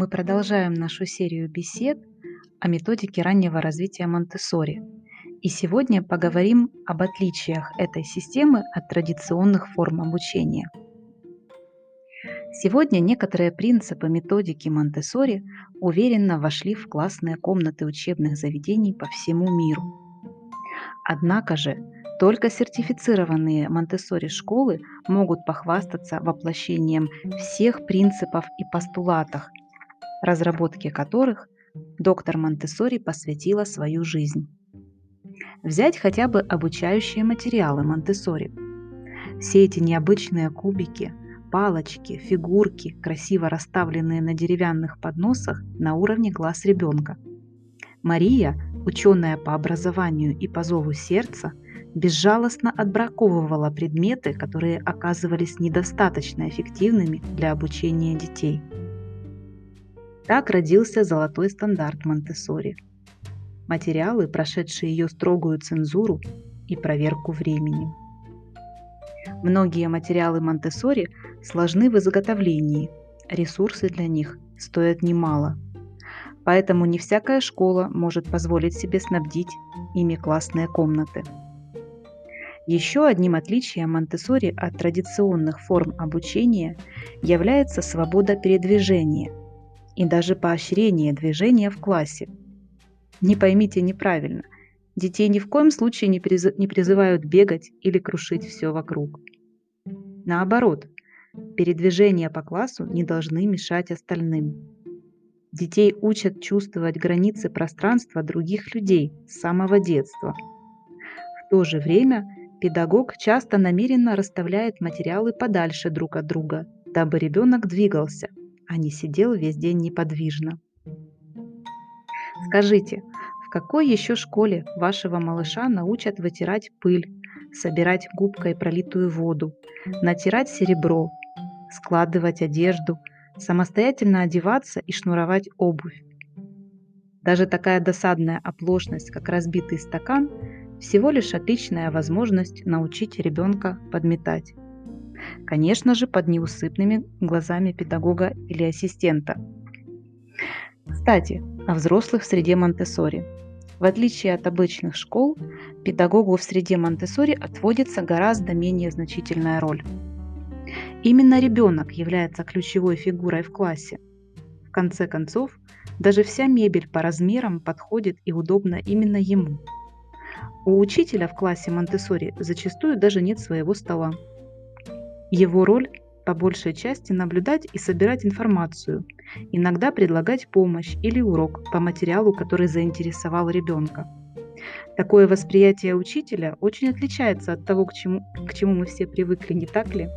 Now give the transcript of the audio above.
Мы продолжаем нашу серию бесед о методике раннего развития Монтессори. И сегодня поговорим об отличиях этой системы от традиционных форм обучения. Сегодня некоторые принципы методики Монтессори уверенно вошли в классные комнаты учебных заведений по всему миру. Однако же только сертифицированные Монтессори школы могут похвастаться воплощением всех принципов и постулатов, разработке которых доктор Монтессори посвятила свою жизнь. Взять хотя бы обучающие материалы Монтессори. Все эти необычные кубики, палочки, фигурки, красиво расставленные на деревянных подносах на уровне глаз ребенка. Мария, ученая по образованию и по зову сердца, безжалостно отбраковывала предметы, которые оказывались недостаточно эффективными для обучения детей. Так родился золотой стандарт Монтессори. Материалы, прошедшие ее строгую цензуру и проверку временем. Многие материалы Монтессори сложны в изготовлении, ресурсы для них стоят немало. Поэтому не всякая школа может позволить себе снабдить ими классные комнаты – еще одним отличием Монтессори от традиционных форм обучения является свобода передвижения и даже поощрение движения в классе. Не поймите неправильно, детей ни в коем случае не, приз... не призывают бегать или крушить все вокруг. Наоборот, передвижения по классу не должны мешать остальным. Детей учат чувствовать границы пространства других людей с самого детства. В то же время – Педагог часто намеренно расставляет материалы подальше друг от друга, дабы ребенок двигался, а не сидел весь день неподвижно. Скажите, в какой еще школе вашего малыша научат вытирать пыль, собирать губкой пролитую воду, натирать серебро, складывать одежду, самостоятельно одеваться и шнуровать обувь? Даже такая досадная оплошность, как разбитый стакан, всего лишь отличная возможность научить ребенка подметать. Конечно же, под неусыпными глазами педагога или ассистента. Кстати, о взрослых в среде Монтессори. В отличие от обычных школ, педагогу в среде Монтессори отводится гораздо менее значительная роль. Именно ребенок является ключевой фигурой в классе. В конце концов, даже вся мебель по размерам подходит и удобна именно ему – у учителя в классе Монтессори зачастую даже нет своего стола. Его роль по большей части наблюдать и собирать информацию, иногда предлагать помощь или урок по материалу, который заинтересовал ребенка. Такое восприятие учителя очень отличается от того, к чему, к чему мы все привыкли, не так ли?